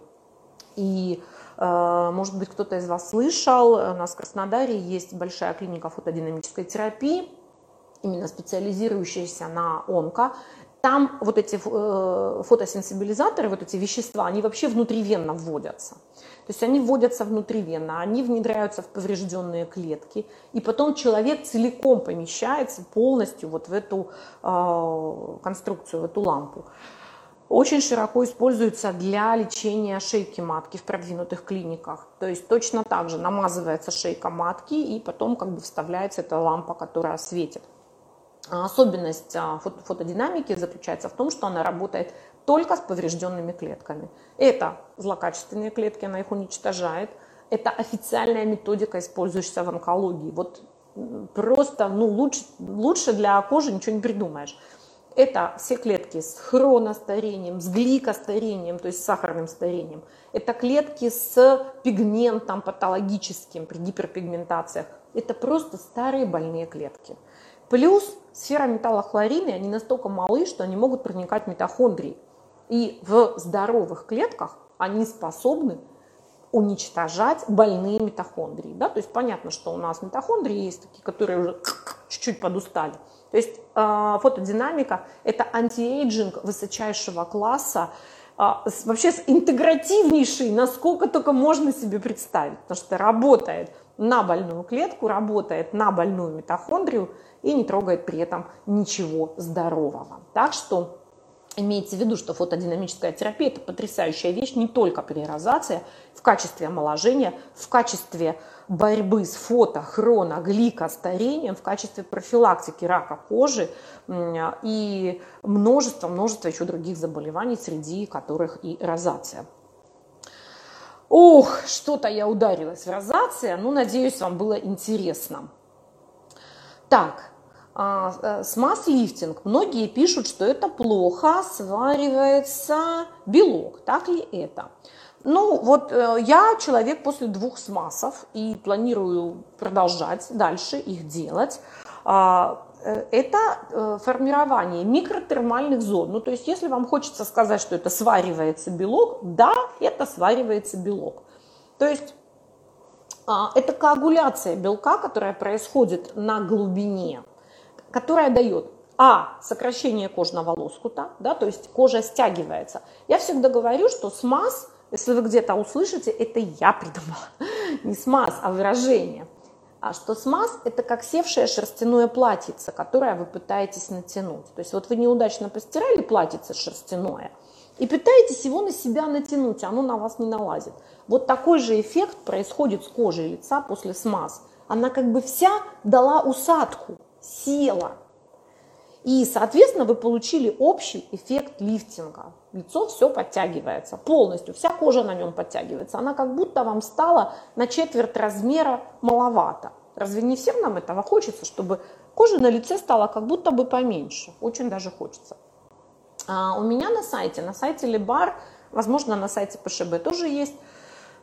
Speaker 1: И а, может быть, кто-то из вас слышал, у нас в Краснодаре есть большая клиника фотодинамической терапии, именно специализирующиеся на онко, там вот эти э, фотосенсибилизаторы, вот эти вещества, они вообще внутривенно вводятся. То есть они вводятся внутривенно, они внедряются в поврежденные клетки, и потом человек целиком помещается полностью вот в эту э, конструкцию, в эту лампу. Очень широко используется для лечения шейки матки в продвинутых клиниках. То есть точно так же намазывается шейка матки, и потом как бы вставляется эта лампа, которая светит. А особенность а, фотодинамики заключается в том, что она работает только с поврежденными клетками. Это злокачественные клетки, она их уничтожает. Это официальная методика, использующаяся в онкологии. Вот просто ну, лучше, лучше для кожи ничего не придумаешь. Это все клетки с хроностарением, с гликостарением, то есть с сахарным старением. Это клетки с пигментом патологическим при гиперпигментациях. Это просто старые больные клетки. Плюс сфера металлохлорины, они настолько малы, что они могут проникать в митохондрии. И в здоровых клетках они способны уничтожать больные митохондрии. Да? То есть понятно, что у нас митохондрии есть такие, которые уже чуть-чуть подустали. То есть э, фотодинамика – это anti-aging высочайшего класса, э, вообще с интегративнейший, насколько только можно себе представить, потому что работает на больную клетку, работает на больную митохондрию и не трогает при этом ничего здорового. Так что Имейте в виду, что фотодинамическая терапия – это потрясающая вещь не только при розацеа, в качестве омоложения, в качестве борьбы с фотохроногликостарением, в качестве профилактики рака кожи и множество-множество еще других заболеваний, среди которых и розация. Ох, что-то я ударилась в розация, ну, надеюсь, вам было интересно. Так, а, э, с масс-лифтинг. Многие пишут, что это плохо сваривается белок. Так ли это? Ну, вот э, я человек после двух смасов и планирую продолжать дальше их делать. Э, это формирование микротермальных зон. Ну, то есть, если вам хочется сказать, что это сваривается белок, да, это сваривается белок. То есть, а, это коагуляция белка, которая происходит на глубине которая дает а. Сокращение кожного лоскута, да, то есть кожа стягивается. Я всегда говорю, что смаз, если вы где-то услышите, это я придумала. (laughs) Не смаз, а выражение. А что смаз – это как севшее шерстяное платьице, которое вы пытаетесь натянуть. То есть вот вы неудачно постирали платьице шерстяное и пытаетесь его на себя натянуть, а оно на вас не налазит. Вот такой же эффект происходит с кожей лица после смаз. Она как бы вся дала усадку, села. И, соответственно, вы получили общий эффект лифтинга. Лицо все подтягивается полностью, вся кожа на нем подтягивается. Она как будто вам стала на четверть размера маловато. Разве не всем нам этого хочется, чтобы кожа на лице стала как будто бы поменьше? Очень даже хочется. А у меня на сайте, на сайте Либар, возможно, на сайте ПШБ тоже есть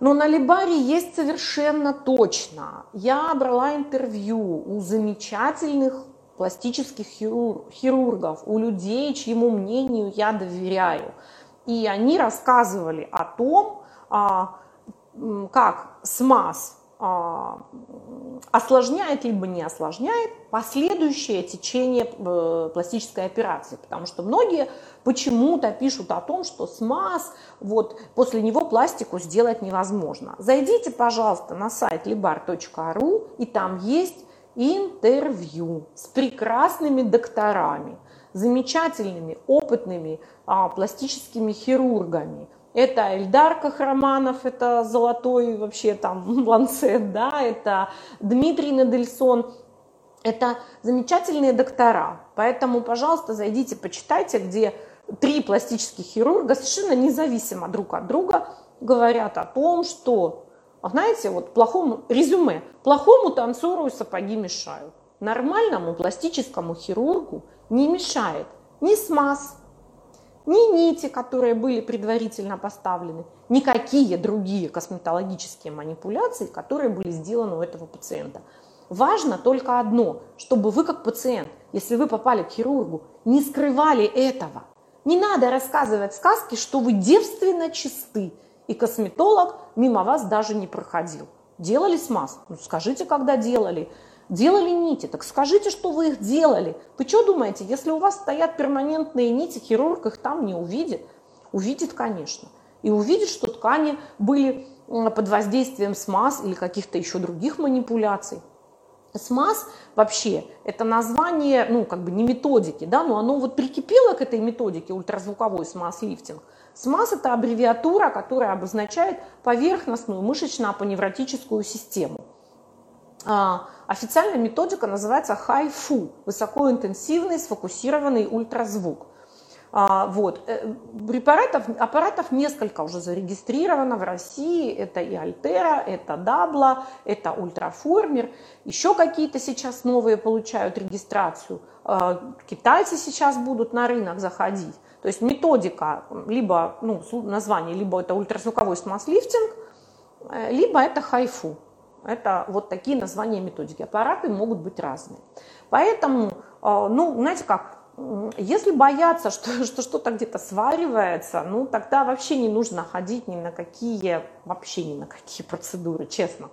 Speaker 1: но на Либаре есть совершенно точно. Я брала интервью у замечательных пластических хирургов, у людей, чьему мнению я доверяю. И они рассказывали о том, а, как смаз а, осложняет либо не осложняет последующее течение э, пластической операции. Потому что многие почему-то пишут о том, что смаз, вот после него пластику сделать невозможно. Зайдите, пожалуйста, на сайт libar.ru, и там есть интервью с прекрасными докторами, замечательными, опытными а, пластическими хирургами, Это Эльдар Кахраманов, это золотой вообще там (laughs) ланцет, да, это Дмитрий Недельсон, это замечательные доктора. Поэтому, пожалуйста, зайдите, почитайте, где три пластических хирурга совершенно независимо друг от друга говорят о том, что, знаете, вот плохому, резюме, плохому танцору сапоги мешают. Нормальному пластическому хирургу не мешает ни смаз, ни нити, которые были предварительно поставлены, никакие другие косметологические манипуляции, которые были сделаны у этого пациента. Важно только одно, чтобы вы как пациент, если вы попали к хирургу, не скрывали этого. Не надо рассказывать сказки, что вы девственно чисты, и косметолог мимо вас даже не проходил. Делали смаз? Ну, скажите, когда делали. Делали нити, так скажите, что вы их делали. Вы что думаете, если у вас стоят перманентные нити, хирург их там не увидит? Увидит, конечно. И увидит, что ткани были под воздействием смаз или каких-то еще других манипуляций. СМАС вообще это название, ну, как бы не методики, да, но оно вот прикипело к этой методике ультразвуковой СМАС-лифтинг. SMAS это аббревиатура, которая обозначает поверхностную мышечно-апоневротическую систему. А, официальная методика называется HIFU – высокоинтенсивный сфокусированный ультразвук. А, вот. Э, препаратов, аппаратов несколько уже зарегистрировано в России. Это и Ulthera, это Doublo, это Ultraformer. Еще какие-то сейчас новые получают регистрацию. А, китайцы сейчас будут на рынок заходить. То есть методика, либо ну, название, либо это ультразвуковой смаз-лифтинг, э, либо это хайфу. Это вот такие названия методики. Аппараты могут быть разные. Поэтому, а, ну, знаете как, если бояться, (laughs) что, что что-то где-то сваривается, ну тогда вообще не нужно ходить ни на какие, вообще ни на какие (laughs) процедуры, честно.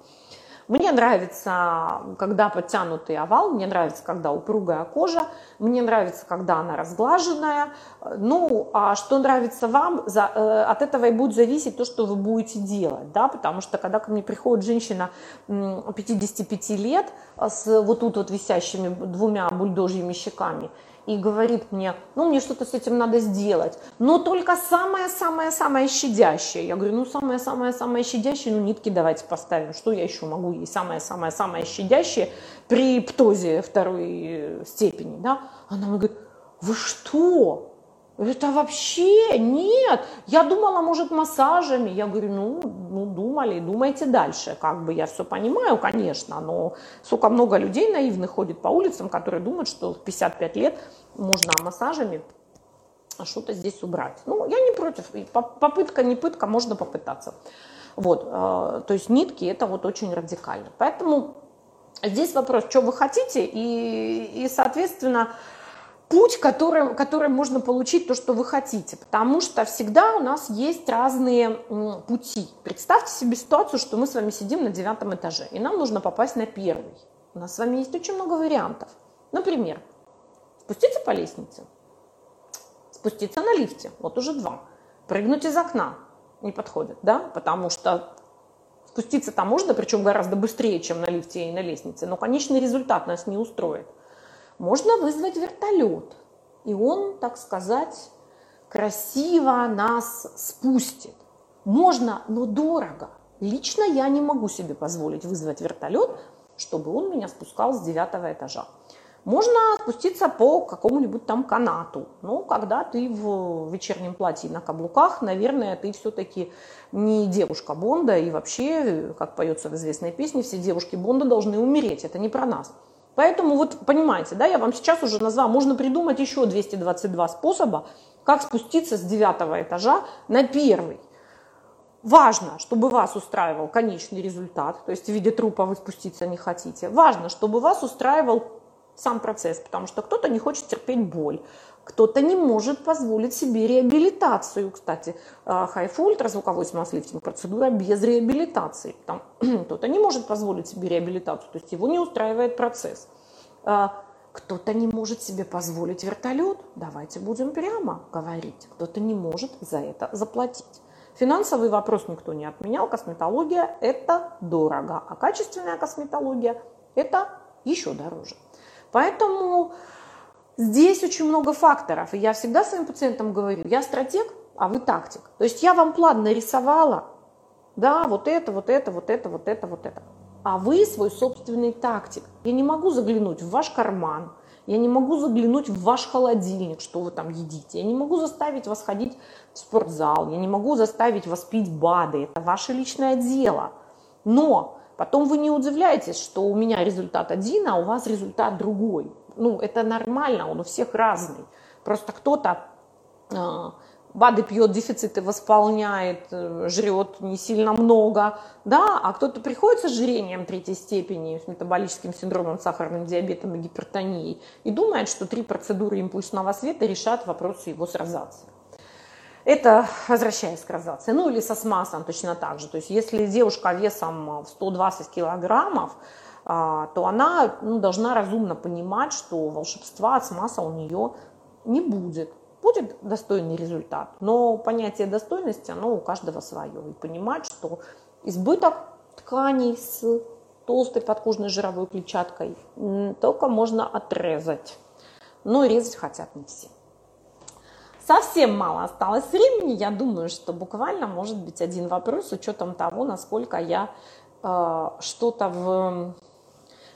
Speaker 1: Мне нравится, когда подтянутый овал, мне нравится, когда упругая кожа, мне нравится, когда она разглаженная. Ну, а что нравится вам, за, э, от этого и будет зависеть то, что вы будете делать, да, потому что когда ко мне приходит женщина 55 лет с вот тут вот висящими двумя бульдожьими щеками, и говорит мне, ну, мне что-то с этим надо сделать, но только самое-самое-самое щадящее. Я говорю, ну, самое-самое-самое щадящее, ну, нитки давайте поставим, что я еще могу ей самое-самое-самое щадящее при птозе второй степени, да? Она мне говорит, вы что? Это вообще нет. Я думала, может, массажами. Я говорю, ну, ну, думали, думайте дальше. Как бы я все понимаю, конечно, но сколько много людей наивных ходит по улицам, которые думают, что в 55 лет можно массажами что-то здесь убрать. Ну, я не против. Попытка, не пытка, можно попытаться. Вот, э, то есть нитки это вот очень радикально. Поэтому здесь вопрос, что вы хотите, и, и соответственно, путь, которым, которым можно получить то, что вы хотите. Потому что всегда у нас есть разные пути. Представьте себе ситуацию, что мы с вами сидим на девятом этаже, и нам нужно попасть на первый. У нас с вами есть очень много вариантов. Например, спуститься по лестнице, спуститься на лифте, вот уже два. Прыгнуть из окна не подходит, да, потому что спуститься там можно, причем гораздо быстрее, чем на лифте и на лестнице, но конечный результат нас не устроит. Можно вызвать вертолет, и он, так сказать, красиво нас спустит. Можно, но дорого. Лично я не могу себе позволить вызвать вертолет, чтобы он меня спускал с девятого этажа. Можно спуститься по какому-нибудь там канату. Но когда ты в вечернем платье на каблуках, наверное, ты все-таки не девушка Бонда. И вообще, как поется в известной песне, все девушки Бонда должны умереть. Это не про нас. Поэтому вот понимаете, да, я вам сейчас уже назвала, можно придумать еще 222 способа, как спуститься с девятого этажа на первый. Важно, чтобы вас устраивал конечный результат, то есть в виде трупа вы спуститься не хотите. Важно, чтобы вас устраивал сам процесс, потому что кто-то не хочет терпеть боль, кто-то не может позволить себе реабилитацию. Кстати, хайфу ультразвуковой смаз-лифтинг процедура без реабилитации. Там, (clears throat) кто-то не может позволить себе реабилитацию, то есть его не устраивает процесс. А, кто-то не может себе позволить вертолет, давайте будем прямо говорить. Кто-то не может за это заплатить. Финансовый вопрос никто не отменял. Косметология – это дорого, а качественная косметология – это еще дороже. Поэтому Здесь очень много факторов. И я всегда своим пациентам говорю, я стратег, а вы тактик. То есть я вам план нарисовала, да, вот это, вот это, вот это, вот это, вот это. А вы свой собственный тактик. Я не могу заглянуть в ваш карман, я не могу заглянуть в ваш холодильник, что вы там едите. Я не могу заставить вас ходить в спортзал. Я не могу заставить вас пить БАДы. Это ваше личное дело. Но потом вы не удивляетесь, что у меня результат один, а у вас результат другой. Ну, это нормально, он у всех разный. Просто кто-то а, БАДы пьет, дефициты восполняет, э, жрет не сильно много, да, а кто-то приходит с ожирением третьей степени, с метаболическим синдромом, сахарным диабетом и гипертонией и думает, что три процедуры импульсного света решат вопросы его с розацией. Это возвращаясь к розации. Ну или со смасом точно так же. То есть если девушка весом в 120 килограммов, то она ну, должна разумно понимать, что волшебства от смаса у нее не будет будет достойный результат, но понятие достойности, оно у каждого свое. И понимать, что избыток тканей с толстой подкожной жировой клетчаткой только можно отрезать. Но резать хотят не все. Совсем мало осталось времени. Я думаю, что буквально может быть один вопрос с учетом того, насколько я э, что-то в,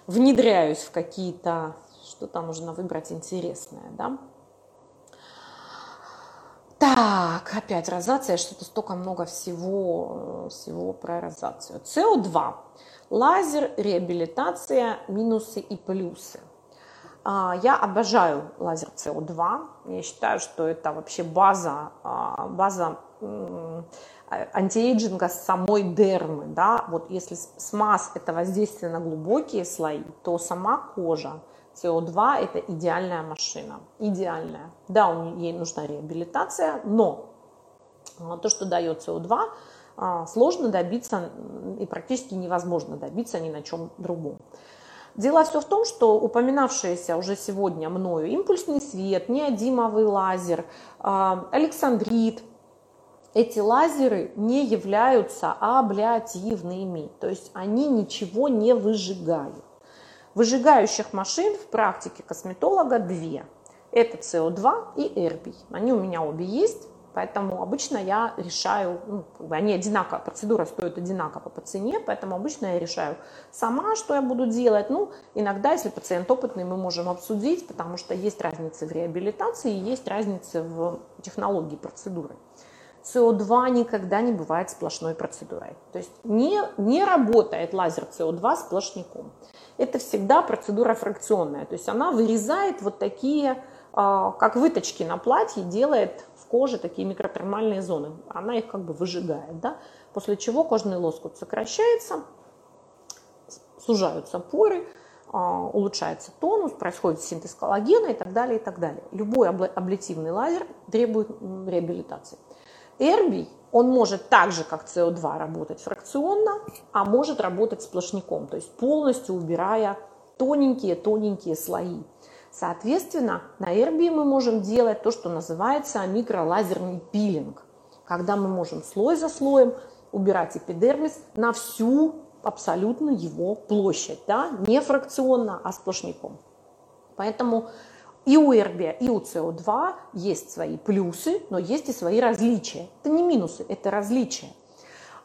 Speaker 1: внедряюсь в какие-то, что там нужно выбрать интересное. Да? Так, опять розация, что-то столько много всего, всего про розацию. СО2. Лазер, реабилитация, минусы и плюсы. А, я обожаю лазер СО2. Я считаю, что это вообще база, а, база антиэйджинга самой дермы. Да? Вот если смаз – это воздействие на глубокие слои, то сама кожа СО2 – это идеальная машина, идеальная. Да, ей нужна реабилитация, но а, то, что дает СО2, а, сложно добиться и практически невозможно добиться ни на чем другом. Дело все в том, что упоминавшиеся уже сегодня мною импульсный свет, неодимовый лазер, а, александрит, эти лазеры не являются абляативными, то есть они ничего не выжигают. Выжигающих машин в практике косметолога две. Это СО2 и эрбий. Они у меня обе есть, поэтому обычно я решаю, ну, они одинаково, процедура стоит одинаково по цене, поэтому обычно я решаю сама, что я буду делать. Ну, иногда, если пациент опытный, мы можем обсудить, потому что есть разницы в реабилитации, есть разницы в технологии процедуры. СО2 никогда не бывает сплошной процедурой. То есть не, не работает лазер СО2 сплошняком это всегда процедура фракционная. То есть она вырезает вот такие, а, как выточки на платье, делает в коже такие микротермальные зоны. Она их как бы выжигает, да? после чего кожный лоскут сокращается, сужаются поры, а, улучшается тонус, происходит синтез коллагена и так далее, и так далее. Любой аблитивный лазер требует реабилитации. Эрбий он может так же, как СО2, работать фракционно, а может работать сплошняком, то есть полностью убирая тоненькие-тоненькие слои. Соответственно, на эрбии мы можем делать то, что называется микролазерный пилинг, когда мы можем слой за слоем убирать эпидермис на всю абсолютно его площадь, да? не фракционно, а сплошняком. Поэтому и у эрбия, и у СО2 есть свои плюсы, но есть и свои различия. Это не минусы, это различия.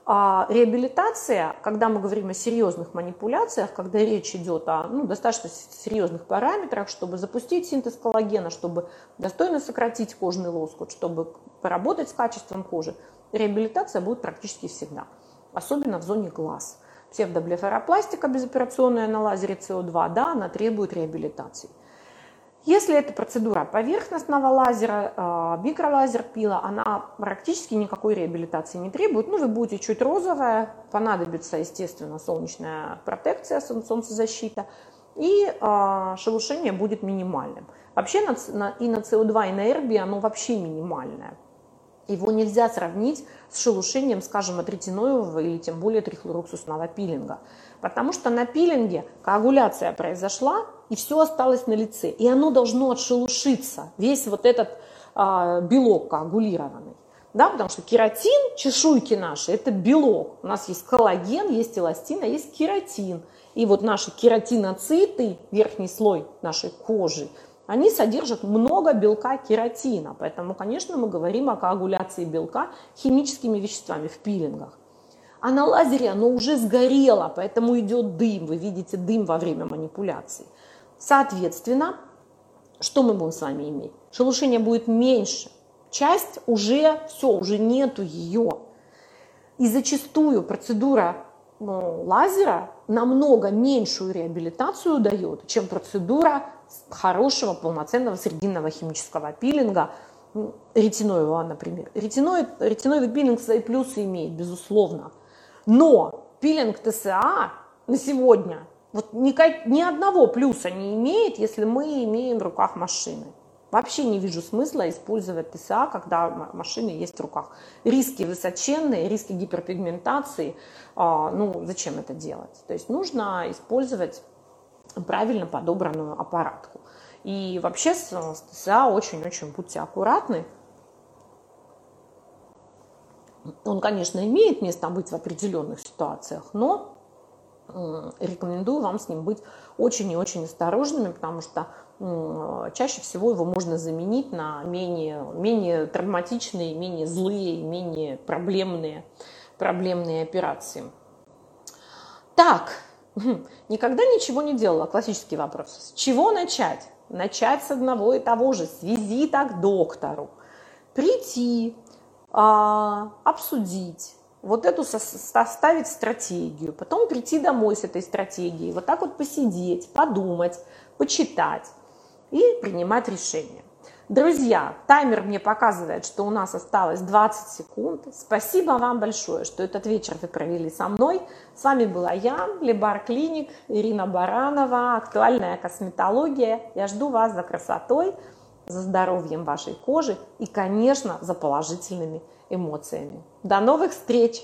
Speaker 1: А реабилитация, когда мы говорим о серьезных манипуляциях, когда речь идет о ну, достаточно серьезных параметрах, чтобы запустить синтез коллагена, чтобы достойно сократить кожный лоскут, чтобы поработать с качеством кожи, реабилитация будет практически всегда, особенно в зоне глаз. Псевдоблефаропластика безоперационная на лазере СО2, да, она требует реабилитации. Если это процедура поверхностного лазера, а, микролазер пила, она практически никакой реабилитации не требует. Ну, вы будете чуть розовая, понадобится, естественно, солнечная протекция, солнцезащита, и э, шелушение будет минимальным. Вообще и на СО2, и на эрби оно вообще минимальное. Его нельзя сравнить с шелушением, скажем, от ретиноевого или тем более трихлоруксусного пилинга. Потому что на пилинге коагуляция произошла, и все осталось на лице. И оно должно отшелушиться, весь вот этот а, белок коагулированный. Да, потому что кератин, чешуйки наши, это белок. У нас есть коллаген, есть эластин, а есть кератин. И вот наши кератиноциты, верхний слой нашей кожи, они содержат много белка кератина. Поэтому, конечно, мы говорим о коагуляции белка химическими веществами в пилингах. А на лазере оно уже сгорело, поэтому идет дым. Вы видите дым во время манипуляции. Соответственно, что мы будем с вами иметь? Шелушение будет меньше. Часть уже, все, уже нету ее. И зачастую процедура ну, лазера намного меньшую реабилитацию дает, чем процедура хорошего полноценного срединного химического пилинга, ретиноевого, например. Ретиноид, ретиноевый пилинг свои плюсы имеет, безусловно. Но пилинг ТСА на сегодня вот никак, ни одного плюса не имеет, если мы имеем в руках машины. Вообще не вижу смысла использовать ТСА, когда машины есть в руках. Риски высоченные, риски гиперпигментации. А, ну, зачем это делать? То есть нужно использовать правильно подобранную аппаратку. И вообще с, ТСА очень-очень будьте аккуратны. Он, конечно, имеет место быть в определенных ситуациях, но рекомендую вам с ним быть очень и очень осторожными, потому что чаще всего его можно заменить на менее, менее травматичные, менее злые, менее проблемные, проблемные операции. Так, (laughs) никогда ничего не делала, классический вопрос. С чего начать? Начать с одного и того же, с визита к доктору. Прийти, обсудить, вот эту составить стратегию, потом прийти домой с этой стратегией, вот так вот посидеть, подумать, почитать и принимать решение. Друзья, таймер мне показывает, что у нас осталось 20 секунд. Спасибо вам большое, что этот вечер вы провели со мной. С вами была я, Лебар Клиник, Ирина Баранова, актуальная косметология. Я жду вас за красотой, за здоровьем вашей кожи и, конечно, за положительными эмоциями. До новых встреч!